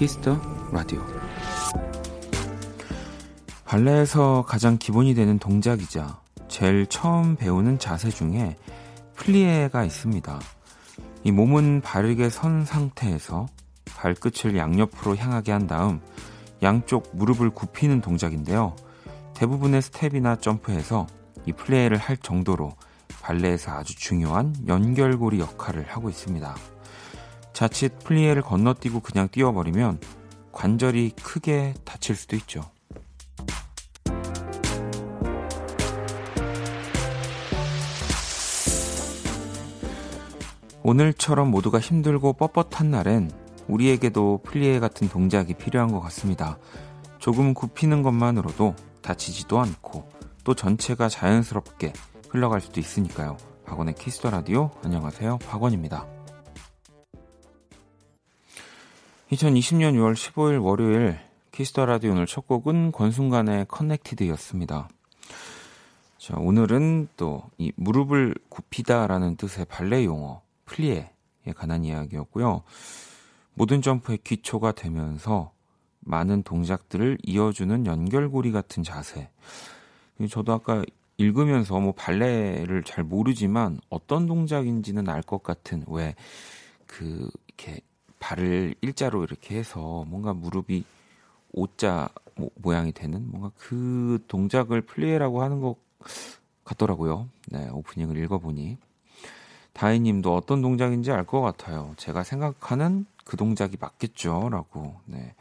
Kiss the Radio 발레에서 가장 기본이 되는 동작이자 제일 처음 배우는 자세 중에 플리에가 있습니다. 이 몸은 바르게 선 상태에서 발끝을 양옆으로 향하게 한 다음 양쪽 무릎을 굽히는 동작인데요. 대부분의 스텝이나 점프에서 이 플리에를 할 정도로 발레에서 아주 중요한 연결고리 역할을 하고 있습니다. 자칫 플리에를 건너뛰고 그냥 뛰어버리면 관절이 크게 다칠 수도 있죠. 오늘처럼 모두가 힘들고 뻣뻣한 날엔 우리에게도 플리에 같은 동작이 필요한 것 같습니다. 조금 굽히는 것만으로도 다치지도 않고 또 전체가 자연스럽게 흘러갈 수도 있으니까요. 박원의 Kiss the Radio 안녕하세요. 박원입니다. 2020년 6월 15일 월요일 Kiss the Radio 오늘 첫 곡은 권순관의 Connected였습니다. 자, 오늘은 또 이 무릎을 굽히다라는 뜻의 발레 용어 플리에에 관한 이야기였고요. 모든 점프의 기초가 되면서 많은 동작들을 이어주는 연결고리 같은 자세. 저도 아까 읽으면서 뭐 발레를 잘 모르지만 어떤 동작인지는 알 것 같은 왜 그 이렇게 발을 일자로 이렇게 해서 뭔가 무릎이 오자 모양이 되는 뭔가 그 동작을 플리에라고 하는 것 같더라고요. 네, 오프닝을 읽어보니. 다희님도 어떤 동작인지 알 것 같아요. 제가 생각하는 그 동작이 맞겠죠. 라고, 네.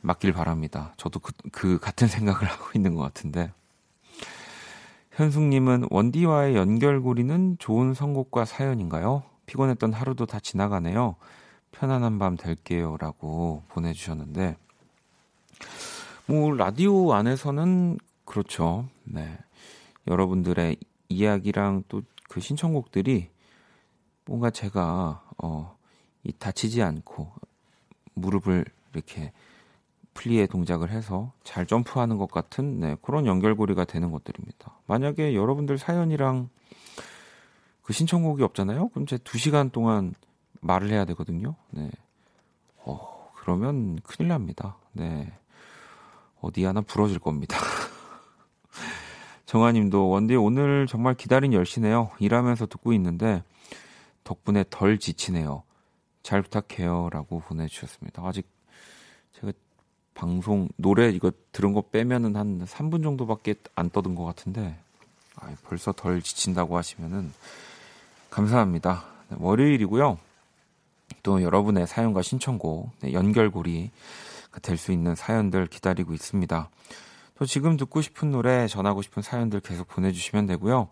맞길 바랍니다. 저도 그, 그 같은 생각을 하고 있는 것 같은데. 현숙님은 원디와의 연결고리는 좋은 선곡과 사연인가요? 피곤했던 하루도 다 지나가네요. 편안한 밤 될게요. 라고 보내주셨는데, 뭐, 라디오 안에서는 그렇죠. 네. 여러분들의 이야기랑 또 그 신청곡들이 뭔가 제가, 어, 이 다치지 않고 무릎을 이렇게 플리에 동작을 해서 잘 점프하는 것 같은 네, 그런 연결고리가 되는 것들입니다. 만약에 여러분들 사연이랑 그 신청곡이 없잖아요? 그럼 제 2시간 동안 말을 해야 되거든요. 네. 어, 그러면 큰일 납니다. 네. 어디 하나 부러질 겁니다. 정아님도 원디 오늘 정말 기다린 10시네요. 일하면서 듣고 있는데 덕분에 덜 지치네요. 잘 부탁해요. 라고 보내주셨습니다. 아직 제가 방송, 노래 이거 들은 거 빼면은 한 3분 정도밖에 안 떠든 것 같은데, 아, 벌써 덜 지친다고 하시면은 감사합니다. 네, 월요일이고요. 또 여러분의 사연과 신청곡, 네, 연결고리 될수 있는 사연들 기다리고 있습니다. 또 지금 듣고 싶은 노래, 전하고 싶은 사연들 계속 보내주시면 되고요.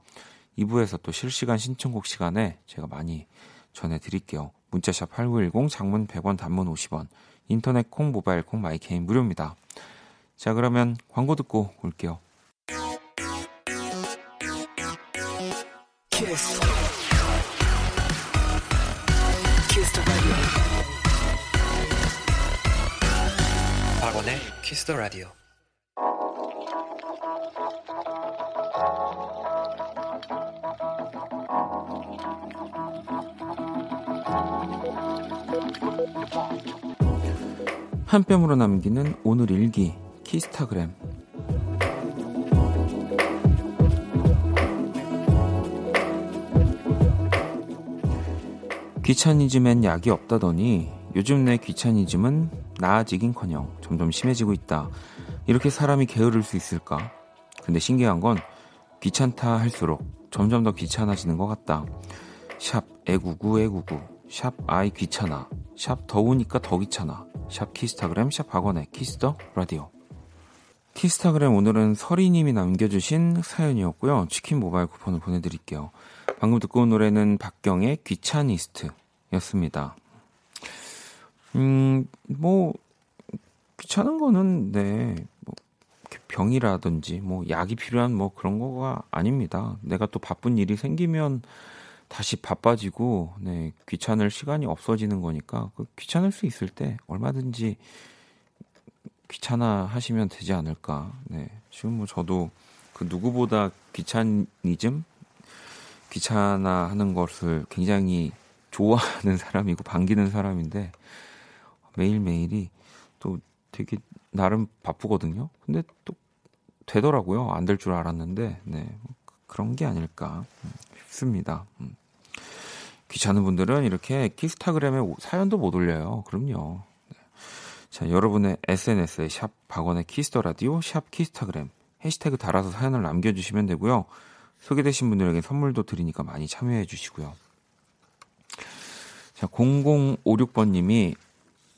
2부에서 또 실시간 신청곡 시간에 제가 많이 전해드릴게요. 문자샵 8910, 장문 100원, 단문 50원, 인터넷 콩, 모바일 콩, 마이 K는 무료입니다. 자, 그러면 광고 듣고 올게요. Kiss Kiss the Radio. 한 뼘으로 남기는 오늘 일기 키스타그램 귀차니즘엔 약이 없다더니 요즘 내 귀차니즘은 나아지긴커녕 점점 심해지고 있다. 이렇게 사람이 게으를 수 있을까? 근데 신기한 건 귀찮다 할수록 점점 더 귀찮아지는 것 같다. 샵 애구구 애구구 샵 아이 귀찮아 샵 더우니까 더 귀찮아 샵 키스타그램 샵 박원의 Kiss the Radio 키스타그램 오늘은 서리님이 남겨주신 사연이었고요. 치킨 모바일 쿠폰을 보내드릴게요. 방금 듣고 온 노래는 박경의 귀차니스트였습니다. 음, 뭐 귀찮은 거는 네, 뭐 병이라든지 뭐 약이 필요한 뭐 그런 거가 아닙니다. 내가 또 바쁜 일이 생기면 다시 바빠지고 네, 귀찮을 시간이 없어지는 거니까 그 귀찮을 수 있을 때 얼마든지 귀찮아 하시면 되지 않을까. 네. 지금 뭐 저도 그 누구보다 귀차니즘에 귀찮아 하는 것을 굉장히 좋아하는 사람이고 반기는 사람인데 매일매일이 또 되게 나름 바쁘거든요. 근데 또 되더라고요. 안 될 줄 알았는데 네. 그런 게 아닐까 싶습니다. 음. 귀찮은 분들은 이렇게 키스타그램에 사연도 못 올려요. 그럼요. 네. 자, 여러분의 SNS에 샵 박원의 Kiss the Radio, 샵 키스타그램 해시태그 달아서 사연을 남겨주시면 되고요. 소개되신 분들에게 선물도 드리니까 많이 참여해 주시고요. 자, 0056번님이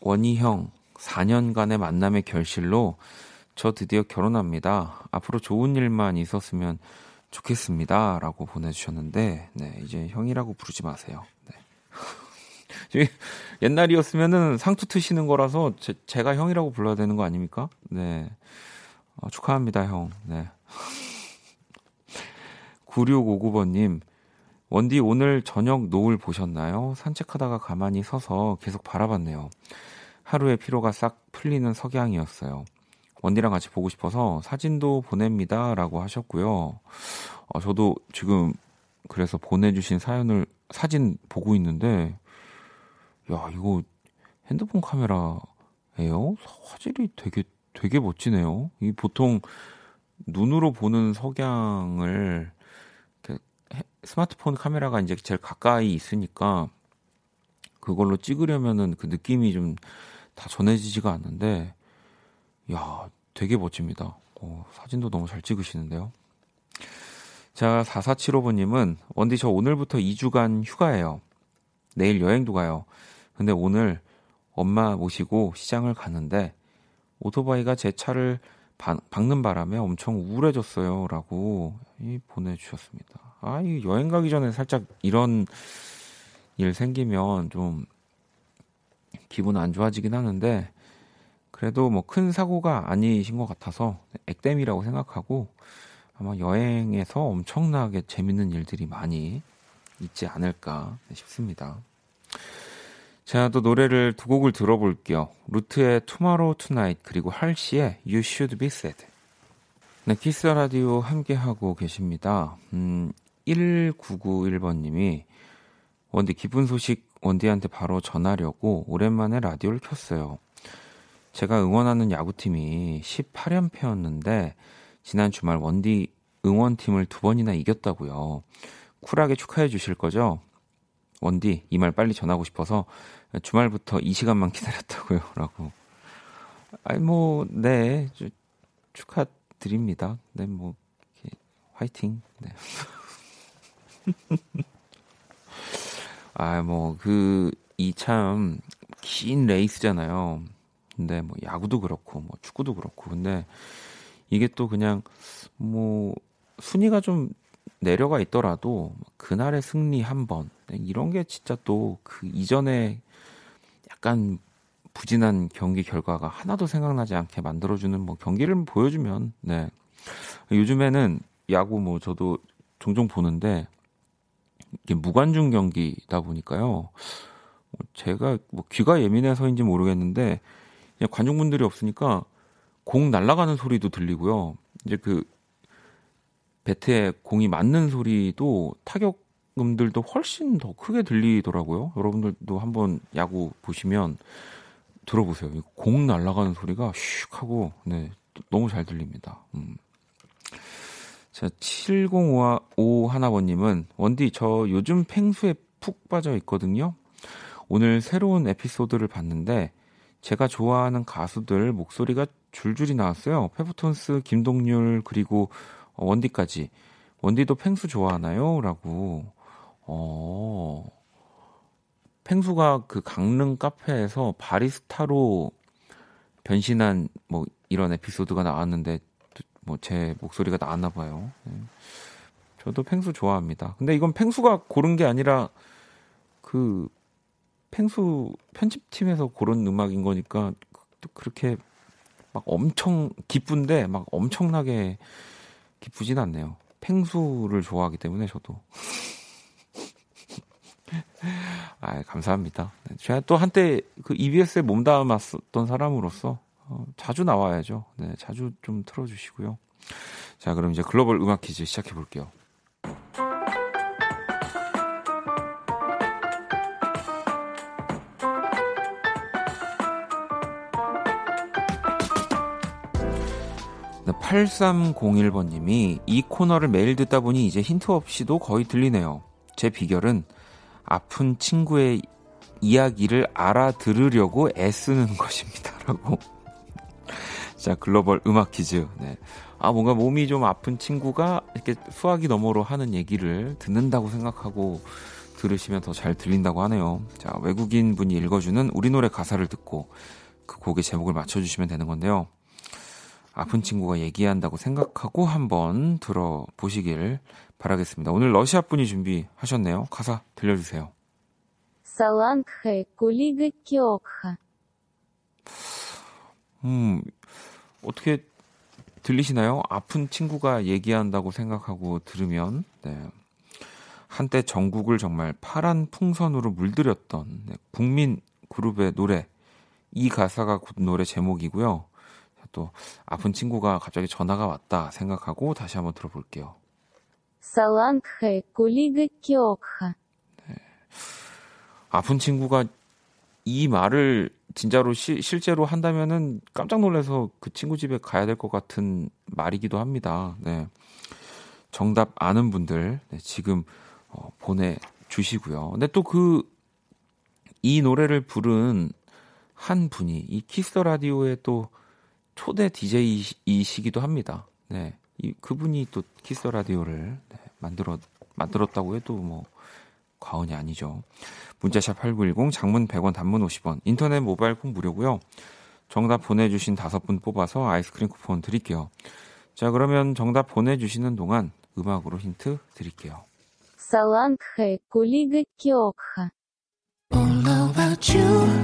원이 형 4년간의 만남의 결실로 저 드디어 결혼합니다. 앞으로 좋은 일만 있었으면 좋겠습니다. 라고 보내주셨는데, 네, 이제 형이라고 부르지 마세요. 네. 옛날이었으면은 상투 트시는 거라서 제, 가 형이라고 불러야 되는 거 아닙니까? 네. 어, 축하합니다, 형. 네. 9659번님, 원디 오늘 저녁 노을 보셨나요? 산책하다가 가만히 서서 계속 바라봤네요. 하루의 피로가 싹 풀리는 석양이었어요. 원디랑 같이 보고 싶어서 사진도 보냅니다. 라고 하셨고요. 어, 저도 지금 그래서 보내주신 사연을 사진 보고 있는데, 야, 이거 핸드폰 카메라예요? 화질이 되게, 되게 멋지네요. 이 보통 눈으로 보는 석양을 스마트폰 카메라가 이제 제일 가까이 있으니까 그걸로 찍으려면은 그 느낌이 좀 다 전해지지가 않는데, 야, 되게 멋집니다. 어, 사진도 너무 잘 찍으시는데요. 자, 4475번님은, 원디 저 오늘부터 2주간 휴가예요. 내일 여행도 가요. 근데 오늘 엄마 모시고 시장을 갔는데, 오토바이가 제 차를 바, 박는 바람에 엄청 우울해졌어요. 라고 이 보내주셨습니다. 아, 이 여행 가기 전에 살짝 이런 일 생기면 좀 기분 안 좋아지긴 하는데, 그래도 뭐 큰 사고가 아니신 것 같아서 액땜이라고 생각하고 아마 여행에서 엄청나게 재밌는 일들이 많이 있지 않을까 싶습니다. 자, 또 노래를 두 곡을 들어볼게요. 루트의 Tomorrow Tonight 그리고 할시의 You Should Be Sad. 네, 키스 라디오 함께하고 계십니다. 음, 1991번님이 원디 기쁜 소식 원디한테 바로 전하려고 오랜만에 라디오를 켰어요. 제가 응원하는 야구팀이 18연패였는데 지난 주말 원디 응원팀을 두 번이나 이겼다고요. 쿨하게 축하해 주실 거죠? 원디 이 말 빨리 전하고 싶어서 주말부터 이 시간만 기다렸다고요. 라고. 아니 뭐 네. 축하드립니다. 네, 뭐 화이팅. 네. 아, 뭐 그 이 참 긴 레이스잖아요. 근데 뭐 야구도 그렇고 뭐 축구도 그렇고. 근데 이게 또 그냥 뭐 순위가 좀 내려가 있더라도 그날의 승리 한 번. 이런 게 진짜 또 그 이전에 약간 부진한 경기 결과가 하나도 생각나지 않게 만들어주는 뭐 경기를 보여주면 네. 요즘에는 야구 뭐 저도 종종 보는데 무관중 경기다 보니까요 뭐 제가 뭐 귀가 예민해서인지 모르겠는데 그냥 관중분들이 없으니까 공 날아가는 소리도 들리고요. 이제 그 배트에 공이 맞는 소리도 타격음들도 훨씬 더 크게 들리더라고요. 여러분들도 한번 야구 보시면 들어보세요. 공 날아가는 소리가 슉 하고 네 너무 잘 들립니다. 음. 자, 7055 하나번님은 원디 저 요즘 팽수에 푹 빠져 있거든요. 오늘 새로운 에피소드를 봤는데 제가 좋아하는 가수들 목소리가 줄줄이 나왔어요. 페프톤스, 김동률 그리고 원디까지. 원디도 펭수 좋아하나요? 라고. 어. 펭수가 그 강릉 카페에서 바리스타로 변신한 뭐 이런 에피소드가 나왔는데 뭐 제 목소리가 나왔나 봐요. 네. 저도 펭수 좋아합니다. 근데 이건 펭수가 고른 게 아니라 그 펭수 편집팀에서 고른 음악인 거니까 또 그렇게 막 엄청 기쁜데 막 엄청나게 기쁘진 않네요. 펭수를 좋아하기 때문에 저도. 아, 감사합니다. 네, 제가 또 한때 그 EBS에 몸담았던 사람으로서 어, 자주 나와야죠. 네, 자주 좀 틀어주시고요. 자, 그럼 이제 글로벌 음악 퀴즈 시작해 볼게요. 8301번님이 이 코너를 매일 듣다 보니 이제 힌트 없이도 거의 들리네요. 제 비결은 아픈 친구의 이야기를 알아들으려고 애쓰는 것입니다라고 자, 글로벌 음악 퀴즈. 네. 아, 뭔가 몸이 좀 아픈 친구가 이렇게 수화기 너머로 하는 얘기를 듣는다고 생각하고 들으시면 더 잘 들린다고 하네요. 자, 외국인 분이 읽어주는 우리 노래 가사를 듣고 그 곡의 제목을 맞춰주시면 되는 건데요. 아픈 친구가 얘기한다고 생각하고 한번 들어보시길 바라겠습니다. 오늘 러시아 분이 준비하셨네요. 가사 들려주세요. 살랑해 꿀리그 키오카. 음, 어떻게 들리시나요? 아픈 친구가 얘기한다고 생각하고 들으면, 네. 한때 전국을 정말 파란 풍선으로 물들였던 네, 국민 그룹의 노래. 이 가사가 노래 제목이고요. 또 아픈 친구가 갑자기 전화가 왔다 생각하고 다시 한번 들어볼게요. 살랑해 꿀리그 키오카. 아픈 친구가 이 말을 진짜로 시, 실제로 한다면은 깜짝 놀라서 그 친구 집에 가야 될 것 같은 말이기도 합니다. 네. 정답 아는 분들 네, 지금 어, 보내 주시고요. 근데 또 그 이 노래를 부른 한 분이 이 키스 라디오의 또 초대 DJ이시기도 합니다. 네. 이, 그분이 또 키스 라디오를 네, 만들어 만들었다고 해도 뭐 과언이 아니죠. 문자샵 8910 장문 100원 단문 50원 인터넷 모바일 콩 무료고요. 정답 보내주신 다섯 분 뽑아서 아이스크림 쿠폰 드릴게요. 자 그러면 정답 보내주시는 동안 음악으로 힌트 드릴게요. 키오카 All about you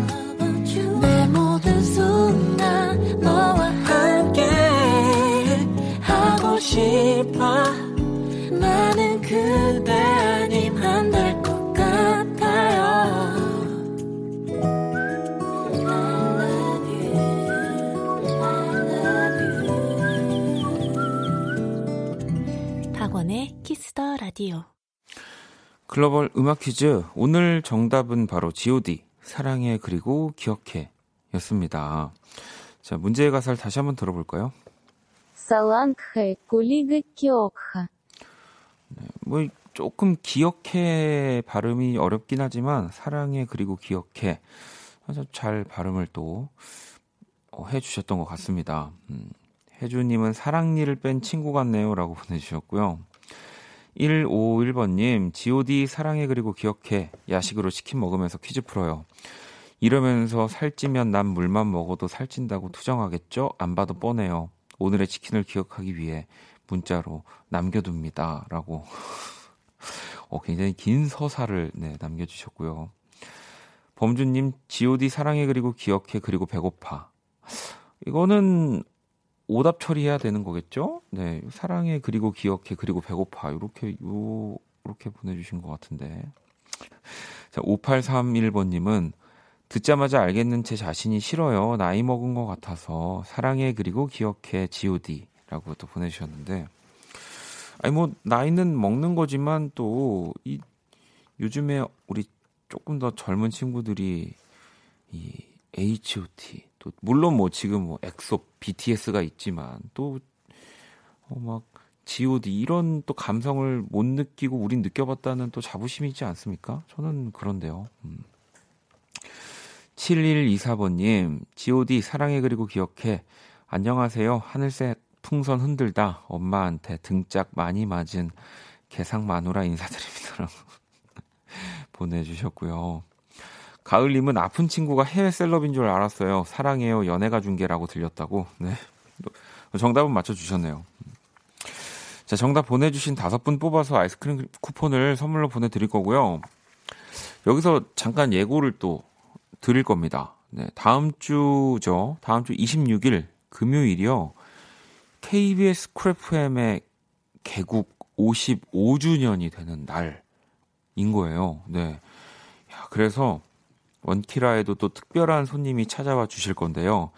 Kiss the Radio. 글로벌 음악 퀴즈. 오늘 정답은 바로 G.O.D. 사랑해 그리고 기억해 였습니다. 자, 문제의 가사를 다시 한번 들어볼까요? 사랑해 그리고 기억해. 네, 뭐 조금 기억해 발음이 어렵긴 하지만 사랑해 그리고 기억해 아주 잘 발음을 또 어, 해주셨던 것 같습니다. 음, 혜주님은 사랑니를 뺀 친구 같네요라고 보내주셨고요. 151번님, GOD 사랑해 그리고 기억해. 야식으로 치킨 먹으면서 퀴즈 풀어요. 이러면서 살찌면 난 물만 먹어도 살찐다고 투정하겠죠? 안 봐도 뻔해요. 오늘의 치킨을 기억하기 위해 문자로 남겨둡니다. 라고. 어, 굉장히 긴 서사를 네, 남겨주셨고요. 범주님, GOD 사랑해 그리고 기억해 그리고 배고파. 이거는 오답 처리해야 되는 거겠죠? 네. 사랑해, 그리고 기억해, 그리고 배고파. 이렇게, 요, 이렇게 보내주신 것 같은데. 자, 5831번님은 듣자마자 알겠는 제 자신이 싫어요. 나이 먹은 것 같아서. 사랑해, 그리고 기억해, GOD. 라고 또 보내주셨는데. 아니, 뭐, 나이는 먹는 거지만 또, 이, 요즘에 우리 조금 더 젊은 친구들이 이 H.O.T. 또 물론 뭐 지금 뭐 엑소, BTS가 있지만 또막 어 G.O.D 이런 또 감성을 못 느끼고 우린 느껴봤다는 또 자부심이 있지 않습니까? 저는 그런데요. 음. 7124번님, G.O.D 사랑해 그리고 기억해. 안녕하세요. 하늘색 풍선 흔들다 엄마한테 등짝 많이 맞은 개상 마누라 인사드립니다. 보내주셨고요. 가을님은 아픈 친구가 해외 셀럽인 줄 알았어요. 사랑해요. 연애가 중계라고 들렸다고. 네. 정답은 맞춰주셨네요. 자, 정답 보내주신 다섯 분 뽑아서 아이스크림 쿠폰을 선물로 보내드릴 거고요. 여기서 잠깐 예고를 또 드릴 겁니다. 네, 다음 주죠. 다음 주 26일 금요일이요. KBS 크래프엠의 개국 55주년이 되는 날인 거예요. 네. 야, 그래서 원키라에도 또 특별한 손님이 찾아와 주실 건데요.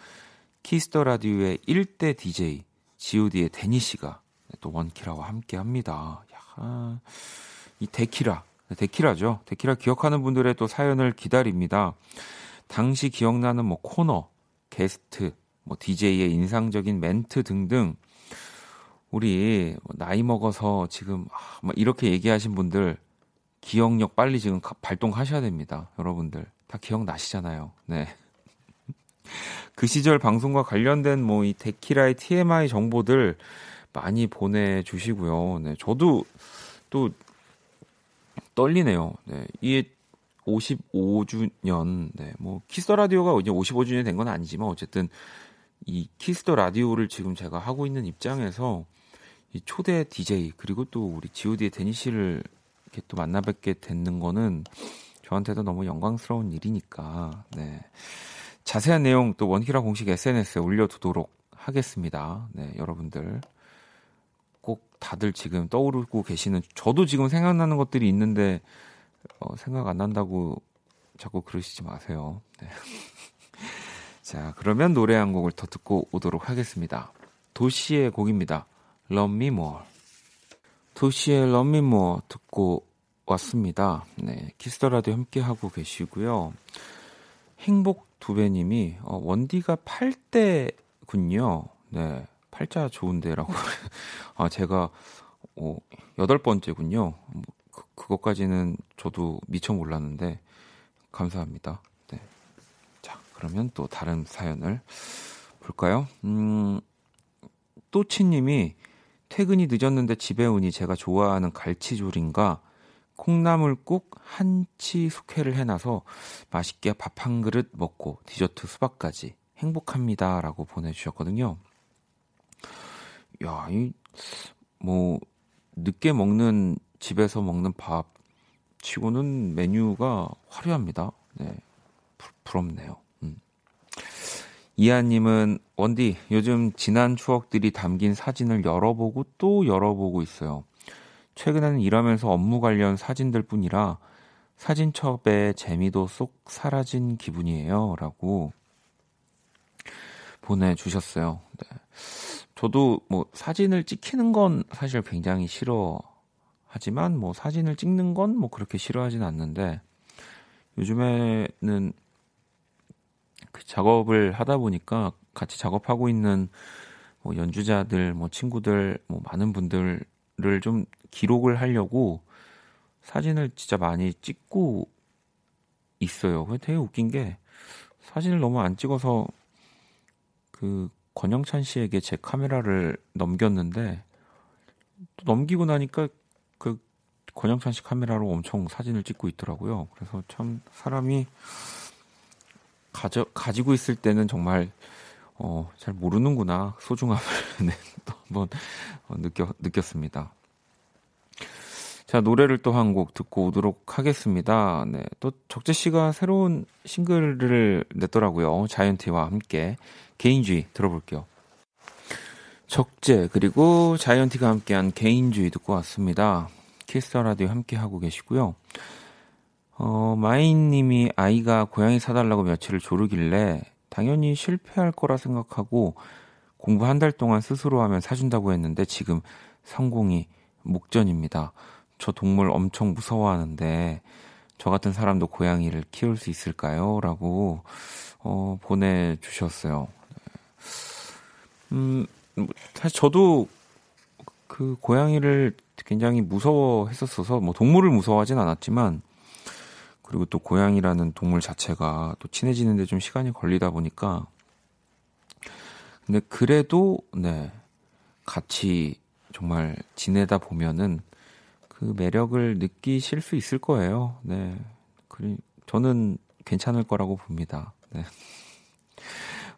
Kiss the Radio의 1대 DJ G.O.D의 데니 씨가 또 원키라와 함께 합니다. 야, 이 데키라, 데키라죠. 데키라 기억하는 분들의 또 사연을 기다립니다. 당시 기억나는 뭐 코너, 게스트, 뭐 DJ의 인상적인 멘트 등등 우리 뭐 나이 먹어서 지금 아, 이렇게 얘기하신 분들 기억력 빨리 지금 발동하셔야 됩니다. 여러분들 다 기억나시잖아요. 네. 그 시절 방송과 관련된 뭐 이 데키라의 TMI 정보들 많이 보내주시고요. 네, 저도 또 떨리네요. 네, 이게 55주년, 네, 뭐 Kiss the Radio가 이제 55주년이 된건 아니지만 어쨌든 이 Kiss the Radio를 지금 제가 하고 있는 입장에서 이 초대 DJ 그리고 또 우리 G.O.D의 데니 씨를 이렇게 또 만나 뵙게 되는 거는 저한테도 너무 영광스러운 일이니까, 네. 자세한 내용 또 원키라 공식 SNS에 올려두도록 하겠습니다. 네, 여러분들 꼭 다들 지금 떠오르고 계시는 저도 지금 생각나는 것들이 있는데 어, 생각 안 난다고 자꾸 그러시지 마세요. 네. 자, 그러면 노래 한 곡을 더 듣고 오도록 하겠습니다. 도시의 곡입니다. Love Me More. 도시의 Love Me More 듣고 왔습니다. 네, Kiss the Radio 함께 하고 계시고요. 행복 두배님이 어, 원디가 8대군요. 네, 팔자 좋은데라고. 아 제가 어, 여덟 번째군요. 뭐, 그, 그것까지는 저도 미처 몰랐는데 감사합니다. 네. 자 그러면 또 다른 사연을 볼까요? 음, 또치님이 퇴근이 늦었는데 집에 오니 제가 좋아하는 갈치조림과 콩나물국 한치 숙회를 해놔서 맛있게 밥 한 그릇 먹고 디저트 수박까지 행복합니다 라고 보내주셨거든요. 야, 이, 뭐, 늦게 먹는 집에서 먹는 밥 치고는 메뉴가 화려합니다. 네. 부, 부럽네요. 음. 이하님은 원디 요즘 지난 추억들이 담긴 사진을 열어보고 또 열어보고 있어요. 최근에는 일하면서 업무 관련 사진들 뿐이라 사진첩의 재미도 쏙 사라진 기분이에요. 라고 보내주셨어요. 네. 저도 뭐 사진을 찍히는 건 사실 굉장히 싫어하지만 뭐 사진을 찍는 건 뭐 그렇게 싫어하진 않는데 요즘에는 그 작업을 하다 보니까 같이 작업하고 있는 뭐 연주자들, 뭐 친구들, 뭐 많은 분들 을좀 기록을 하려고 사진을 진짜 많이 찍고 있어요. 되게 웃긴 게 사진을 너무 안 찍어서 그 권영찬 씨에게 제 카메라를 넘겼는데 또 넘기고 나니까 그 권영찬 씨 카메라로 엄청 사진을 찍고 있더라고요. 그래서 참 사람이 가져, 가지고 있을 때는 정말 어, 잘 모르는구나 소중함을 네, 또 한번 어, 느껴 느꼈습니다. 자, 노래를 또 한 곡 듣고 오도록 하겠습니다. 네. 또 적재 씨가 새로운 싱글을 냈더라고요. 자이언티와 함께 개인주의 들어볼게요. 적재 그리고 자이언티가 함께한 개인주의 듣고 왔습니다. Kiss the Radio 함께 하고 계시고요. 어, 마인 님이 아이가 고양이 사달라고 며칠을 조르길래 당연히 실패할 거라 생각하고 공부 한 달 동안 스스로 하면 사준다고 했는데 지금 성공이 목전입니다. 저 동물 엄청 무서워하는데 저 같은 사람도 고양이를 키울 수 있을까요? 라고 어, 보내주셨어요. 음, 뭐, 사실 저도 그 고양이를 굉장히 무서워했었어서 뭐 동물을 무서워하진 않았지만 그리고 또 고양이라는 동물 자체가 또 친해지는데 좀 시간이 걸리다 보니까 근데 그래도 네 같이 정말 지내다 보면은 그 매력을 느끼실 수 있을 거예요. 네. 그리 저는 괜찮을 거라고 봅니다. 네.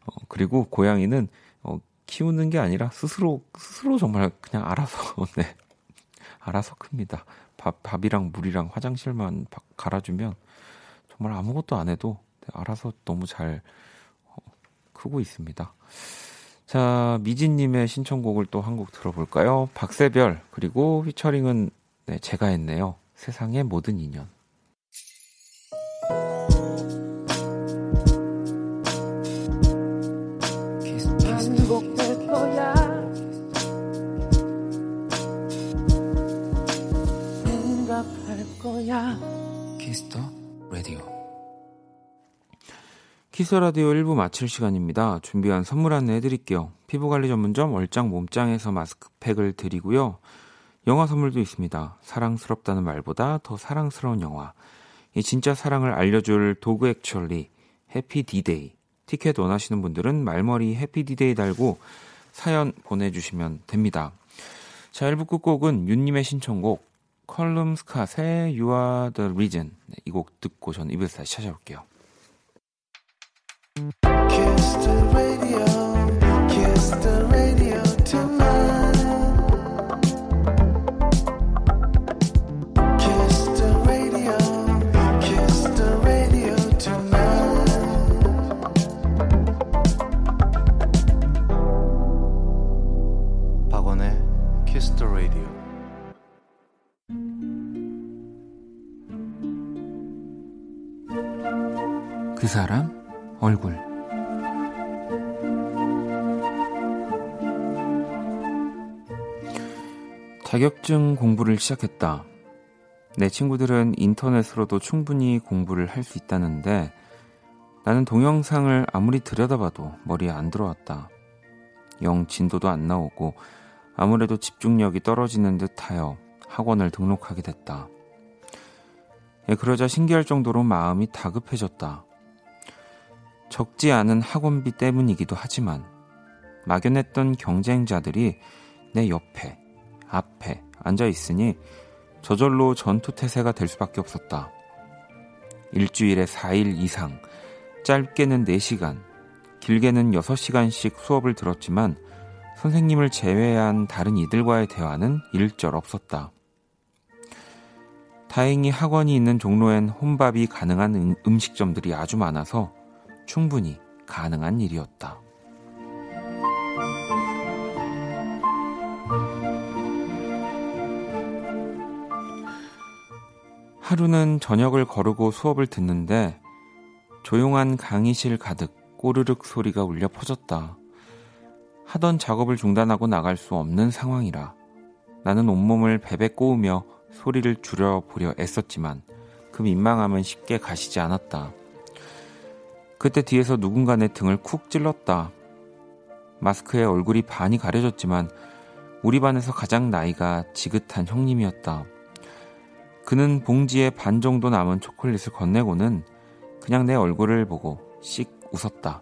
어, 그리고 고양이는 어, 키우는 게 아니라 스스로 스스로 정말 그냥 알아서 네. 알아서 큽니다. 밥 밥이랑 물이랑 화장실만 갈아주면 정말 아무것도 안 해도 네, 알아서 너무 잘 어, 크고 있습니다. 자, 미진님의 신청곡을 또 한 곡 들어볼까요? 박세별, 그리고 휘처링은 네, 제가 했네요. 세상의 모든 인연. Kiss the Radio Kiss Radio 1부 마칠 시간입니다. 준비한 선물 안내 해드릴게요. 피부관리 전문점 얼짱 몸짱에서 마스크팩을 드리고요. 영화 선물도 있습니다. 사랑스럽다는 말보다 더 사랑스러운 영화. 이 진짜 사랑을 알려줄 Dog Actually Happy D-Day. 티켓 원하시는 분들은 말머리 Happy D-Day 달고 사연 보내주시면 됩니다. 자, 1부 끝곡은 윤님의 신청곡 Calum Scott의 You Are The Reason 네, 이곡 듣고 저는 이부에서 다시 찾아올게요. 그 사람 얼굴 자격증 공부를 시작했다. 내 친구들은 인터넷으로도 충분히 공부를 할 수 있다는데 나는 동영상을 아무리 들여다봐도 머리에 안 들어왔다. 영 진도도 안 나오고 아무래도 집중력이 떨어지는 듯 하여 학원을 등록하게 됐다. 예, 그러자 신기할 정도로 마음이 다급해졌다. 적지 않은 학원비 때문이기도 하지만 막연했던 경쟁자들이 내 옆에, 앞에 앉아 있으니 저절로 전투태세가 될 수밖에 없었다. 일주일에 4일 이상, 짧게는 4시간, 길게는 6시간씩 수업을 들었지만 선생님을 제외한 다른 이들과의 대화는 일절 없었다. 다행히 학원이 있는 종로엔 혼밥이 가능한 음, 음식점들이 아주 많아서 충분히 가능한 일이었다. 하루는 저녁을 거르고 수업을 듣는데 조용한 강의실 가득 꼬르륵 소리가 울려 퍼졌다. 하던 작업을 중단하고 나갈 수 없는 상황이라 나는 온몸을 베베 꼬우며 소리를 줄여보려 애썼지만 그 민망함은 쉽게 가시지 않았다. 그때 뒤에서 누군가 내 등을 쿡 찔렀다. 마스크에 얼굴이 반이 가려졌지만 우리 반에서 가장 나이가 지긋한 형님이었다. 그는 봉지에 반 정도 남은 초콜릿을 건네고는 그냥 내 얼굴을 보고 씩 웃었다.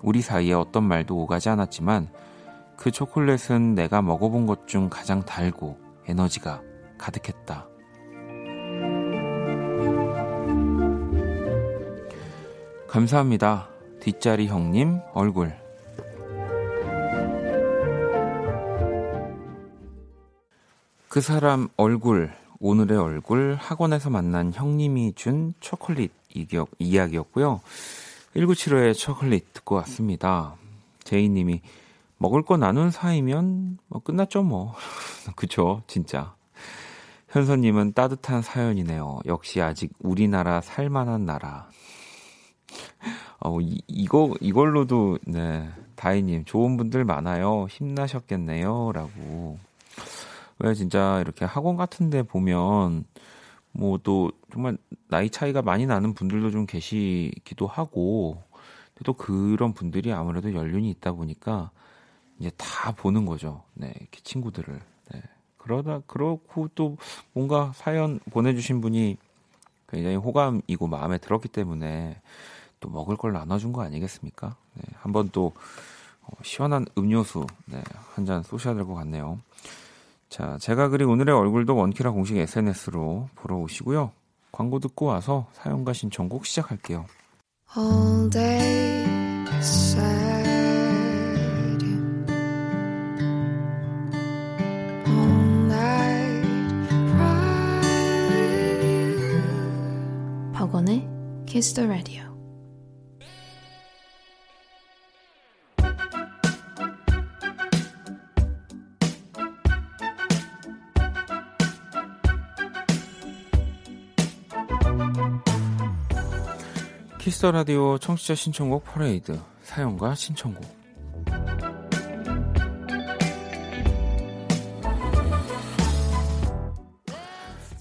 우리 사이에 어떤 말도 오가지 않았지만 그 초콜릿은 내가 먹어본 것 중 가장 달고 에너지가 가득했다. 감사합니다. 뒷자리 형님 얼굴. 그 사람 얼굴, 오늘의 얼굴, 학원에서 만난 형님이 준 초콜릿 이격, 이야기였고요. 1975의 초콜릿 듣고 왔습니다. 제이님이 먹을 거 나눈 사이면 뭐 끝났죠 뭐. 그쵸, 진짜. 현서님은 따뜻한 사연이네요. 역시 아직 우리나라 살만한 나라. 어, 이, 이거, 이걸로도, 네, 다이님, 좋은 분들 많아요. 힘나셨겠네요. 라고. 왜 진짜 이렇게 학원 같은 데 보면, 뭐 또 정말 나이 차이가 많이 나는 분들도 좀 계시기도 하고, 또 그런 분들이 아무래도 연륜이 있다 보니까, 이제 다 보는 거죠. 네, 이렇게 친구들을. 네. 그러다, 그렇고 또 뭔가 사연 보내주신 분이 굉장히 호감이고 마음에 들었기 때문에 또 먹을 걸 나눠준 거 아니겠습니까? 네, 한번 또 어, 시원한 음료수 네, 한 잔 쏘셔야 될 것 같네요. 자, 제가 그린 오늘의 얼굴도 원키라 공식 SNS로 보러 오시고요. 광고 듣고 와서 사연과 신청곡 시작할게요. All day sad. All night cry. 박원의 Kiss the Radio. Kiss the Radio 청취자 신청곡 퍼레이드 사연과 신청곡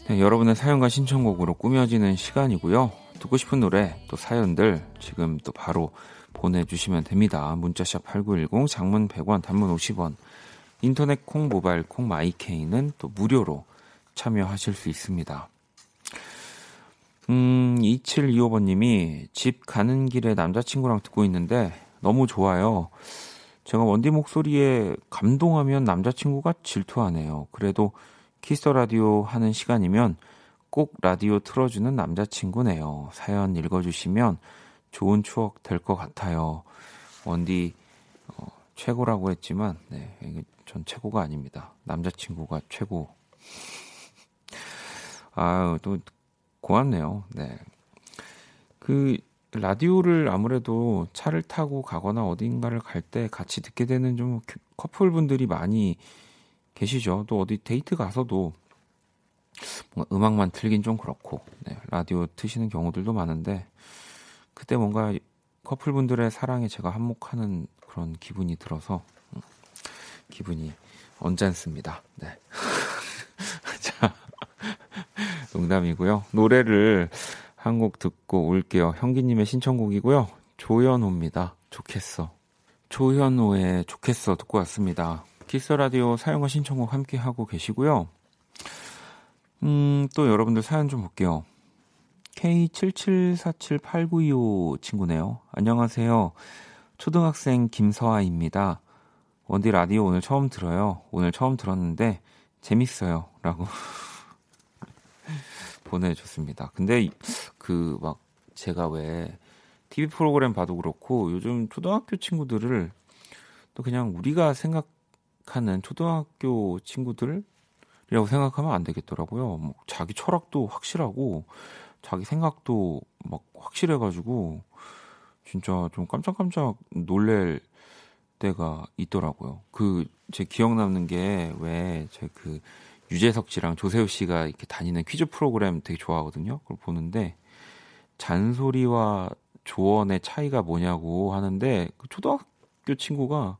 네, 여러분의 사연과 신청곡으로 꾸며지는 시간이고요. 듣고 싶은 노래 또 사연들 지금 또 바로 보내주시면 됩니다. 문자샵 8910 장문 100원 단문 50원 인터넷 콩 모바일 콩 마이케이는 또 무료로 참여하실 수 있습니다. 음, 2725번님이 집 가는 길에 남자친구랑 듣고 있는데 너무 좋아요. 제가 원디 목소리에 감동하면 남자친구가 질투하네요. 그래도 Kiss the Radio 하는 시간이면 꼭 라디오 틀어주는 남자친구네요. 사연 읽어주시면 좋은 추억 될 것 같아요. 원디 어, 최고라고 했지만 네, 전 최고가 아닙니다. 남자친구가 최고. 아유 또 고맙네요. 네. 그 라디오를 아무래도 차를 타고 가거나 어딘가를 갈 때 같이 듣게 되는 좀 커플분들이 많이 계시죠. 또 어디 데이트 가서도 뭔가 음악만 틀긴 좀 그렇고 네, 라디오 트시는 경우들도 많은데 그때 뭔가 커플분들의 사랑에 제가 한몫하는 그런 기분이 들어서 음, 기분이 언짢습니다. 네. 자, 농담이고요. 노래를 한 곡 듣고 올게요. 형기님의 신청곡이고요. 조현호입니다. 좋겠어. 조현호의 좋겠어 듣고 왔습니다. 키스 라디오 사용과 신청곡 함께 하고 계시고요. 음, 또 여러분들 사연 좀 볼게요. K77478925 친구네요. 안녕하세요. 초등학생 김서아입니다. 원디 라디오 오늘 처음 들어요. 오늘 처음 들었는데 재밌어요. 라고 보내줬습니다. 근데 그 막 제가 왜 TV 프로그램 봐도 그렇고 요즘 초등학교 친구들을 또 그냥 우리가 생각하는 초등학교 친구들이라고 생각하면 안 되겠더라고요. 뭐 자기 철학도 확실하고 자기 생각도 막 확실해가지고 진짜 좀 깜짝깜짝 놀랄 때가 있더라고요. 그 제 기억 남는 게 왜 제그 유재석 씨랑 조세호 씨가 이렇게 다니는 퀴즈 프로그램 되게 좋아하거든요. 그걸 보는데 잔소리와 조언의 차이가 뭐냐고 하는데 그 초등학교 친구가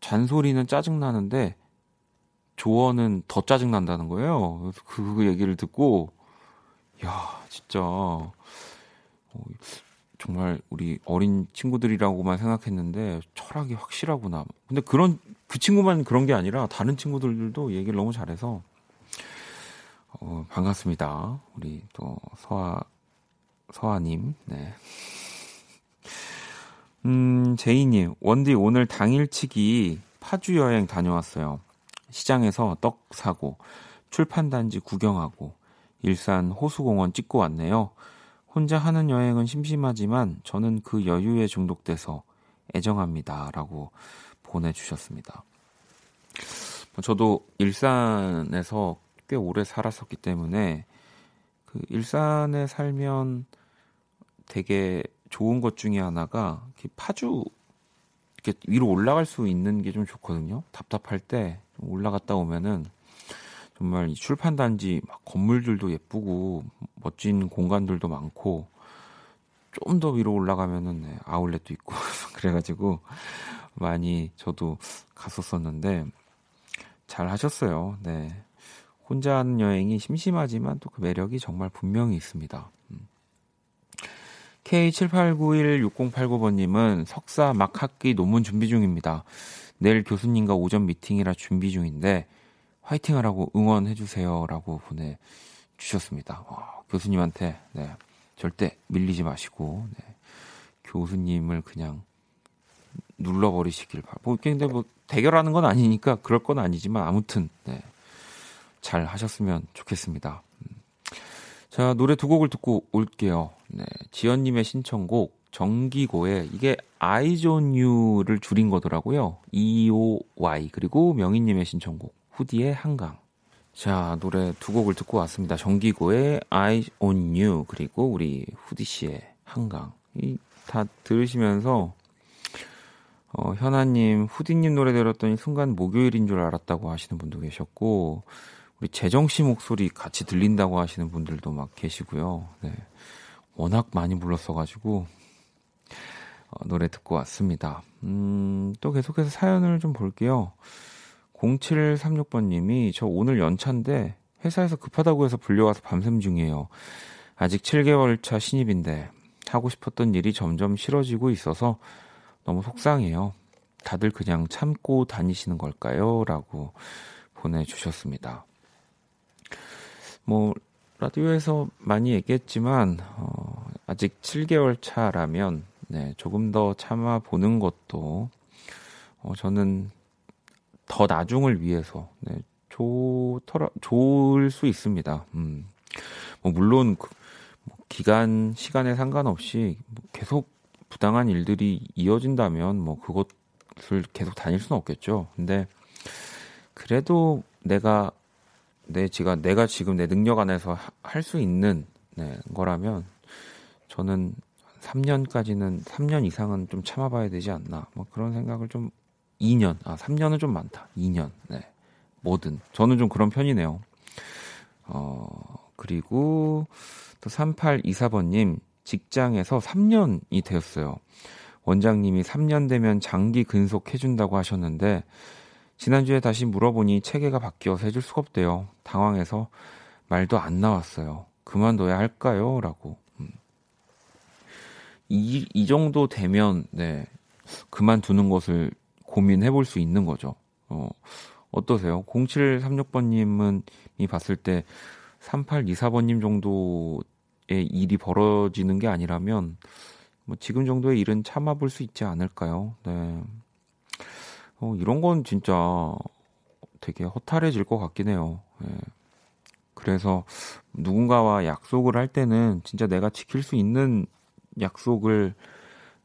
잔소리는 짜증 나는데 조언은 더 짜증 난다는 거예요. 그래서 그 얘기를 듣고 야 진짜 어, 정말 우리 어린 친구들이라고만 생각했는데 철학이 확실하구나. 근데 그런 그 친구만 그런 게 아니라 다른 친구들도 얘기를 너무 잘해서 어, 반갑습니다. 우리 또 서아 서아님. 네. 음, 제이님, 원디 오늘 당일치기 파주 여행 다녀왔어요. 시장에서 떡 사고, 출판단지 구경하고, 일산 호수공원 찍고 왔네요. 혼자 하는 여행은 심심하지만 저는 그 여유에 중독돼서 애정합니다. 라고 보내주셨습니다. 저도 일산에서 꽤 오래 살았었기 때문에 그 일산에 살면 되게 좋은 것 중에 하나가 파주 이렇게 위로 올라갈 수 있는 게 좀 좋거든요. 답답할 때 올라갔다 오면은 정말 이 출판 단지 막 건물들도 예쁘고 멋진 공간들도 많고 좀 더 위로 올라가면은 네, 아울렛도 있고 그래가지고 많이 저도 갔었었는데 잘 하셨어요. 네. 혼자 하는 여행이 심심하지만 또 그 매력이 정말 분명히 있습니다. 음. K78916089번님은 석사 막 학기 논문 준비 중입니다. 내일 교수님과 오전 미팅이라 준비 중인데 화이팅 하라고 응원해 주세요 라고 보내 주셨습니다. 와, 교수님한테 네, 절대 밀리지 마시고 네, 교수님을 그냥 눌러버리시길 바랍니다. 뭐, 근데 뭐 대결하는 건 아니니까 그럴 건 아니지만 아무튼 네, 잘 하셨으면 좋겠습니다. 음. 자 노래 두 곡을 듣고 올게요. 네, 지연님의 신청곡 정기고의 이게 You를 줄인 거더라고요. E-O-Y 그리고 명희님의 신청곡 후디의 한강. 자, 노래 두 곡을 듣고 왔습니다. 정기고의 I on You 그리고 우리 후디 씨의 한강. 이 다 들으시면서 어, 현아님, 후디님 노래 들었더니 순간 목요일인 줄 알았다고 하시는 분도 계셨고, 우리 재정 씨 목소리 같이 들린다고 하시는 분들도 막 계시고요. 네. 워낙 많이 불렀어가지고, 어, 노래 듣고 왔습니다. 음, 또 계속해서 사연을 좀 볼게요. 0736번님이 저 오늘 연차인데 회사에서 급하다고 해서 불려와서 밤샘 중이에요. 아직 7개월 차 신입인데 하고 싶었던 일이 점점 싫어지고 있어서 너무 속상해요. 다들 그냥 참고 다니시는 걸까요? 라고 보내주셨습니다. 뭐, 라디오에서 많이 얘기했지만, 어, 아직 7개월 차라면, 네, 조금 더 참아보는 것도, 어, 저는 더 나중을 위해서, 네, 좋더라, 좋을 수 있습니다. 음. 뭐, 물론, 그, 뭐 기간, 시간에 상관없이 뭐 계속 부당한 일들이 이어진다면, 뭐, 그것을 계속 다닐 수는 없겠죠. 근데, 그래도 내가 내 지가 내가 지금 내 능력 안에서 할 수 있는 네, 거라면 저는 3년까지는 3년 이상은 좀 참아봐야 되지 않나. 뭐 그런 생각을 좀 2년 아 3년은 좀 많다. 2년 네. 뭐든. 저는 좀 그런 편이네요. 어 그리고 또 3824번님 직장에서 3년이 되었어요 원장님이 3년 되면 장기 근속해준다고 하셨는데 지난주에 다시 물어보니 체계가 바뀌어서 해줄 수가 없대요. 당황해서 말도 안 나왔어요. 그만둬야 할까요? 라고. 음. 이, 이 정도 되면, 네, 그만두는 것을 고민해 볼 수 있는 거죠. 어, 어떠세요? 0736번님은 이 봤을 때 3824번님 정도의 일이 벌어지는 게 아니라면 뭐 지금 정도의 일은 참아볼 수 있지 않을까요? 네. 어, 이런 건 진짜 되게 허탈해질 것 같긴 해요. 예. 그래서 누군가와 약속을 할 때는 진짜 내가 지킬 수 있는 약속을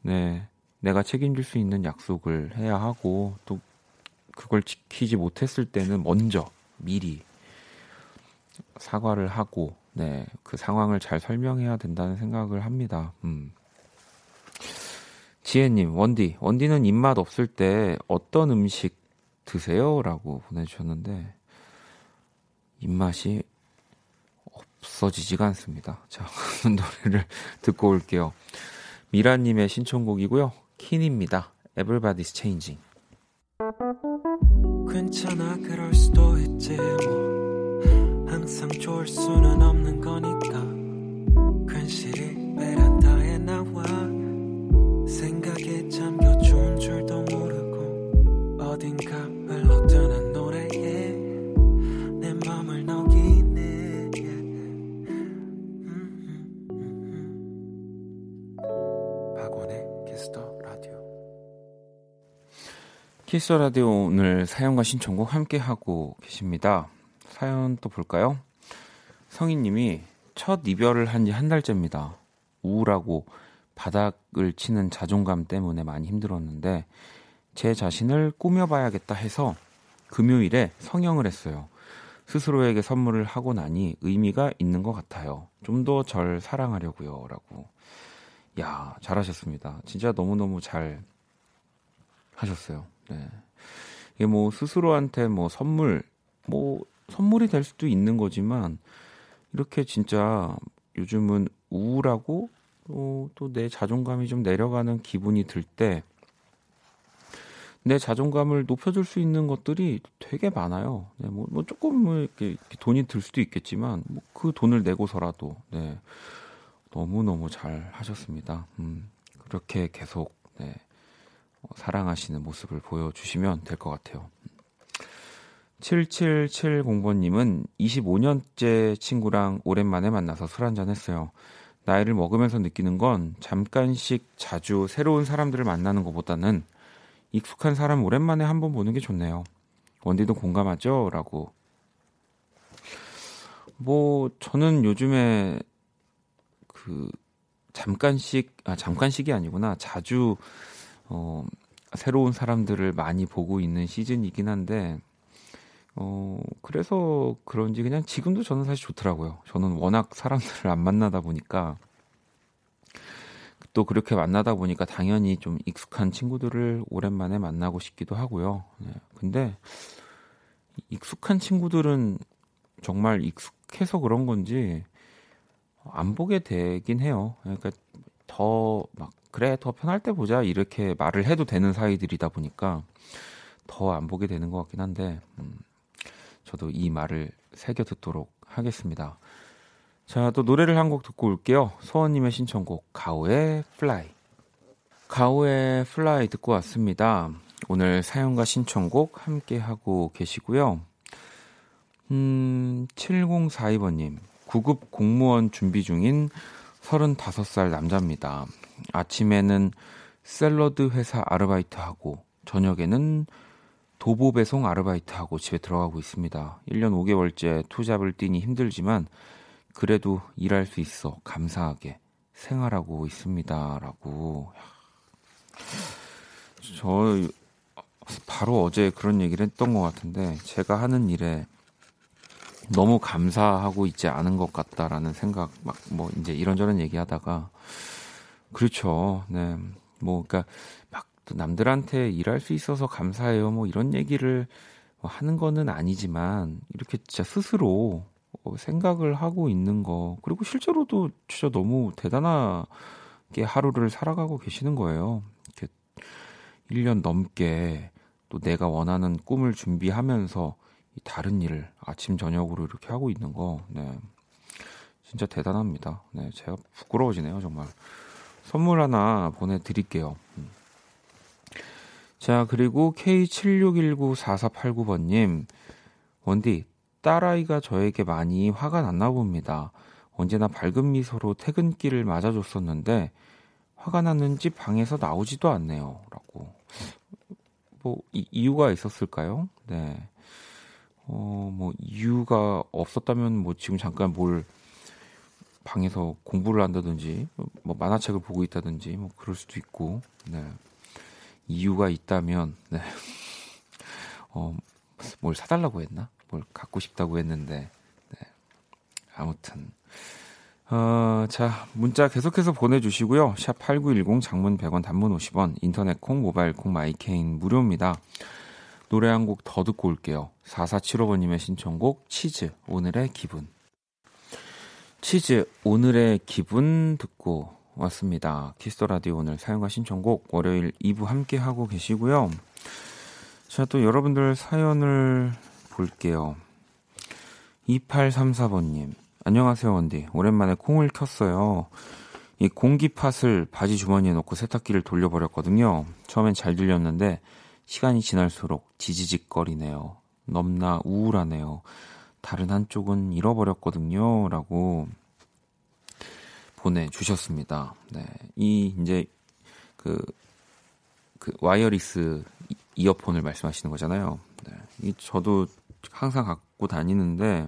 네, 내가 책임질 수 있는 약속을 해야 하고 또 그걸 지키지 못했을 때는 먼저 미리 사과를 하고 네, 그 상황을 잘 설명해야 된다는 생각을 합니다. 음. 지혜님, 원디, 원디는 입맛 없을 때 어떤 음식 드세요? 라고 보내주셨는데, 입맛이 없어지지가 않습니다. 자, 노래를 듣고 올게요. 미라님의 신청곡이고요. 킨입니다. Everybody's Changing. 괜찮아, 그럴 수도 있지, 뭐. 항상 좋을 수는 없는 거니까. 괜시리 베란다에 나와. 생각에 잠겨 좋은 줄도 모르고 어딘가 흘러드는 노래에 내 맘을 녹이네 박원의 Kiss the Radio Kiss the Radio 오늘 사연과 신청곡 함께 하고 계십니다 사연 또 볼까요? 성희님이 첫 이별을 한 지 한 달째입니다 우울하고 바닥을 치는 자존감 때문에 많이 힘들었는데 제 자신을 꾸며봐야겠다 해서 금요일에 성형을 했어요. 스스로에게 선물을 하고 나니 의미가 있는 것 같아요. 좀 더 절 사랑하려고요. 라고. 야, 잘하셨습니다. 진짜 너무너무 잘 하셨어요. 네. 이게 뭐 스스로한테 뭐 선물, 뭐 선물이 될 수도 있는 거지만 이렇게 진짜 요즘은 우울하고 어, 또내 자존감이 좀 내려가는 기분이 들 때 내 자존감을 높여줄 수 있는 것들이 되게 많아요. 네, 뭐, 뭐 조금 뭐 이렇게, 이렇게 돈이 들 수도 있겠지만 뭐 그 돈을 내고서라도 네, 너무 너무 잘 하셨습니다. 음, 그렇게 계속 네, 어, 사랑하시는 모습을 보여주시면 될 것 같아요. 7770번님은 25년째 친구랑 오랜만에 만나서 술 한잔 했어요. 나이를 먹으면서 느끼는 건 잠깐씩 자주 새로운 사람들을 만나는 것보다는 익숙한 사람 오랜만에 한 번 보는 게 좋네요. 원디도 공감하죠? 라고. 뭐, 저는 요즘에 그, 잠깐씩, 아, 잠깐씩이 아니구나. 자주, 어, 새로운 사람들을 많이 보고 있는 시즌이긴 한데, 어, 그래서 그런지 그냥 지금도 저는 사실 좋더라고요. 저는 워낙 사람들을 안 만나다 보니까 또 그렇게 만나다 보니까 당연히 좀 익숙한 친구들을 오랜만에 만나고 싶기도 하고요. 네. 근데 익숙한 친구들은 정말 익숙해서 그런 건지 안 보게 되긴 해요. 그러니까 더 막 그래 더 편할 때 보자 이렇게 말을 해도 되는 사이들이다 보니까 더 안 보게 되는 것 같긴 한데 음. 저도 이 말을 새겨 듣도록 하겠습니다. 자, 또 노래를 한 곡 듣고 올게요. 소원님의 신청곡, 가호의 Fly. 가호의 Fly 듣고 왔습니다. 오늘 사연과 신청곡 함께 하고 계시고요. 음, 7042번님. 9급 공무원 준비 중인 35살 남자입니다. 아침에는 샐러드 회사 아르바이트하고, 저녁에는 도보 배송 아르바이트하고 집에 들어가고 있습니다. 1년 5개월째 투잡을 뛰니 힘들지만, 그래도 일할 수 있어 감사하게 생활하고 있습니다. 라고. 저, 바로 어제 그런 얘기를 했던 것 같은데, 제가 하는 일에 너무 감사하고 있지 않은 것 같다라는 생각, 막, 뭐, 이제 이런저런 얘기하다가, 그렇죠. 네. 뭐, 그니까, 막, 남들한테 일할 수 있어서 감사해요. 뭐, 이런 얘기를 뭐 하는 거는 아니지만, 이렇게 진짜 스스로 어, 생각을 하고 있는 거, 그리고 실제로도 진짜 너무 대단하게 하루를 살아가고 계시는 거예요. 이렇게 1년 넘게 또 내가 원하는 꿈을 준비하면서 다른 일을 아침 저녁으로 이렇게 하고 있는 거, 네. 진짜 대단합니다. 네, 제가 부끄러워지네요, 정말. 선물 하나 보내 드릴게요. 음. 자, 그리고 K76194489번님, 원디, 딸아이가 저에게 많이 화가 났나 봅니다. 언제나 밝은 미소로 퇴근길을 맞아줬었는데, 화가 났는지 방에서 나오지도 않네요. 라고. 뭐, 이, 이유가 있었을까요? 네. 어, 뭐, 이유가 없었다면 뭐 지금 잠깐 뭘 방에서 공부를 한다든지, 뭐 만화책을 보고 있다든지, 뭐 그럴 수도 있고, 네. 이유가 있다면, 네. 어, 뭘 사달라고 했나? 뭘 갖고 싶다고 했는데, 네. 아무튼. 어, 자, 문자 계속해서 보내주시고요. sharp 8910 장문 100원 단문 50원, 인터넷 콩, 모바일 콩, 마이K는 무료입니다. 노래 한 곡 더 듣고 올게요. 4475번님의 신청곡 치즈 오늘의 기분. 치즈 오늘의 기분 듣고 왔습니다. Kiss the Radio 오늘 사연과 신청곡 월요일 2부 함께 하고 계시고요. 자, 또 여러분들 사연을 볼게요. 2834번님. 안녕하세요, 원디. 오랜만에 콩을 켰어요. 이 공기팟을 바지 주머니에 넣고 세탁기를 돌려버렸거든요. 처음엔 잘 들렸는데 시간이 지날수록 지지직거리네요. 넘나 우울하네요. 다른 한쪽은 잃어버렸거든요. 라고 보내주셨습니다. 네. 이, 이제, 그, 그, 와이어리스 이어폰을 말씀하시는 거잖아요. 네. 이, 저도 항상 갖고 다니는데,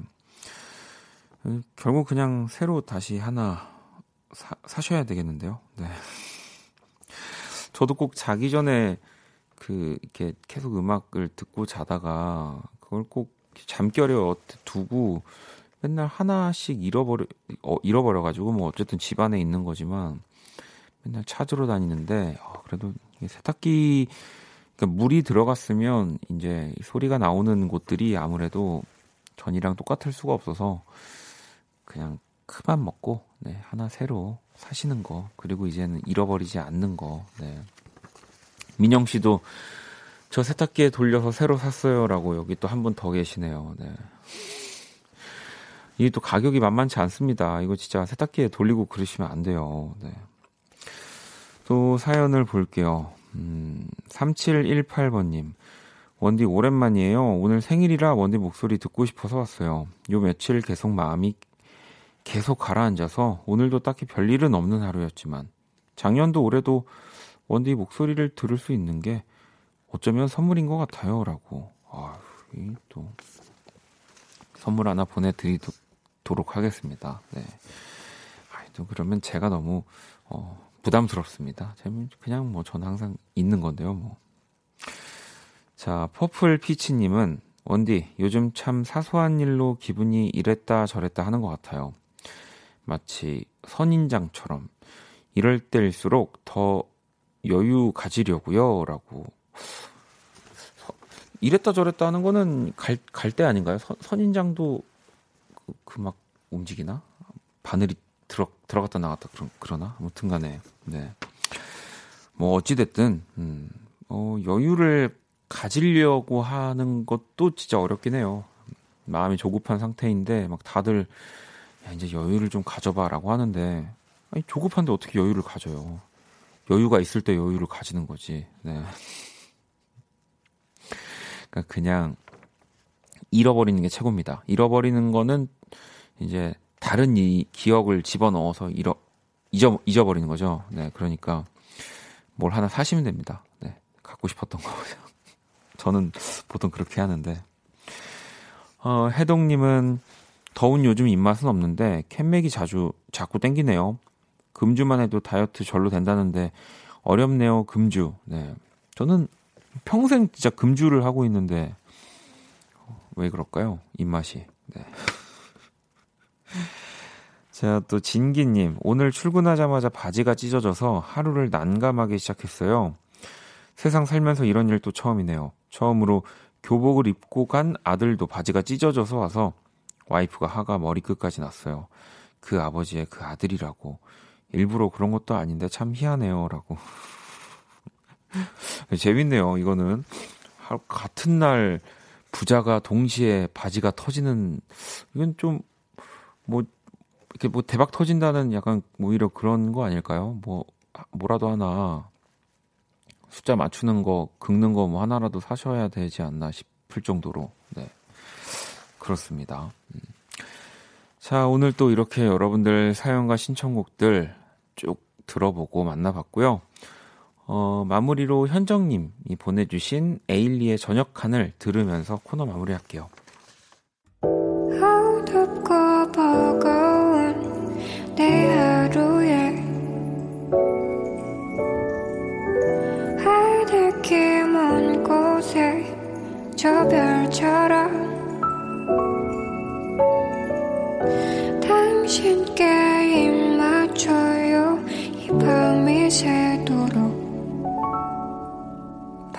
결국 그냥 새로 다시 하나 사, 사셔야 되겠는데요. 네. 저도 꼭 자기 전에 그 이렇게 계속 음악을 듣고 자다가 그걸 꼭 잠결에 두고 맨날 하나씩 잃어버려 어, 잃어버려 가지고 뭐 어쨌든 집 안에 있는 거지만 맨날 찾으러 다니는데 어, 그래도 세탁기 그러니까 물이 들어갔으면 이제 소리가 나오는 곳들이 아무래도 전이랑 똑같을 수가 없어서 그냥 그만 먹고 네, 하나 새로 사시는 거 그리고 이제는 잃어버리지 않는 거 네. 민영 씨도 저 세탁기에 돌려서 새로 샀어요라고 여기 또 한 분 더 계시네요. 네. 이게 또 가격이 만만치 않습니다. 이거 진짜 세탁기에 돌리고 그러시면 안 돼요. 네. 또 사연을 볼게요. 음, 3718번님. 원디 오랜만이에요. 오늘 생일이라 원디 목소리 듣고 싶어서 왔어요. 요 며칠 계속 마음이 계속 가라앉아서 오늘도 딱히 별일은 없는 하루였지만 작년도 올해도 원디 목소리를 들을 수 있는 게 어쩌면 선물인 것 같아요. 라고. 아, 또 선물 하나 보내드리도록 하겠습니다. 네. 아, 또 그러면 제가 너무 어, 부담스럽습니다. 그냥 뭐 저는 항상 있는 건데요. 뭐. 자, 퍼플 피치님은 원디 요즘 참 사소한 일로 기분이 이랬다 저랬다 하는 것 같아요. 마치 선인장처럼 이럴 때일수록 더 여유 가지려고요. 라고. 이랬다 저랬다 하는 거는 갈, 갈 때 아닌가요? 선, 선인장도 그 막 움직이나? 바늘이 들어, 들어갔다 나갔다 그러, 그러나? 아무튼 간에, 네. 뭐, 어찌 됐든, 음, 어, 여유를 가지려고 하는 것도 진짜 어렵긴 해요. 마음이 조급한 상태인데, 막 다들, 야, 이제 여유를 좀 가져봐라고 하는데 아니, 조급한데 어떻게 여유를 가져요? 여유가 있을 때 여유를 가지는 거지. 네. 그러니까 그냥 잃어버리는 게 최고입니다. 잃어버리는 거는 이제 다른 이 기억을 집어넣어서 잃어 잊어 잊어버리는 거죠. 네, 그러니까 뭘 하나 사시면 됩니다. 네, 갖고 싶었던 거. 저는 보통 그렇게 하는데. 어, 해동님은 더운 요즘 입맛은 없는데 캔맥이 자주 자꾸 땡기네요. 금주만 해도 다이어트 절로 된다는데 어렵네요. 금주. 네, 저는 평생 진짜 금주를 하고 있는데 왜 그럴까요? 입맛이. 네. 자, 또 진기님. 오늘 출근하자마자 바지가 찢어져서 하루를 난감하게 시작했어요. 세상 살면서 이런 일도 처음이네요. 처음으로 교복을 입고 간 아들도 바지가 찢어져서 와서 와이프가 화가 머리끝까지 났어요. 그 아버지의 그 아들이라고. 일부러 그런 것도 아닌데 참 희한해요. 라고. 재밌네요. 이거는. 같은 날 부자가 동시에 바지가 터지는, 이건 좀, 뭐, 이렇게 뭐 대박 터진다는 약간 오히려 그런 거 아닐까요? 뭐 뭐라도 하나 숫자 맞추는 거, 긁는 거 뭐 하나라도 사셔야 되지 않나 싶을 정도로 네 그렇습니다. 음. 자 오늘 또 이렇게 여러분들 사연과 신청곡들 쭉 들어보고 만나봤고요. 어, 마무리로 현정님이 보내주신 에일리의 저녁 칸을 들으면서 코너 마무리할게요.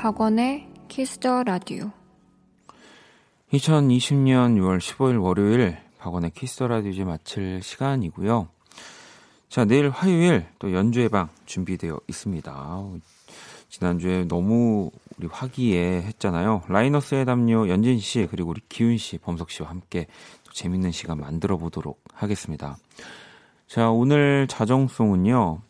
박원의 Kiss the Radio 2020년 6월 15일 월요일 박원의 Kiss the Radio 이제 마칠 시간이고요. 자, 내일 화요일 또 연주회 방 준비되어 있습니다. 지난주에 너무 우리 화기애애 했잖아요. 라이너스의 담요 연진 씨 그리고 우리 기훈 씨, 범석 씨와 함께 또 재밌는 시간 만들어 보도록 하겠습니다. 자, 오늘 자정송은요.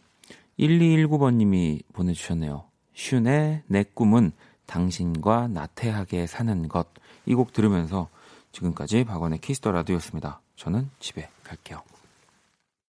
1219번 님이 보내 주셨네요. 슌의 내 꿈은 당신과 나태하게 사는 것. 이 곡 들으면서 지금까지 박원의 Kiss the Radio였습니다. 저는 집에 갈게요.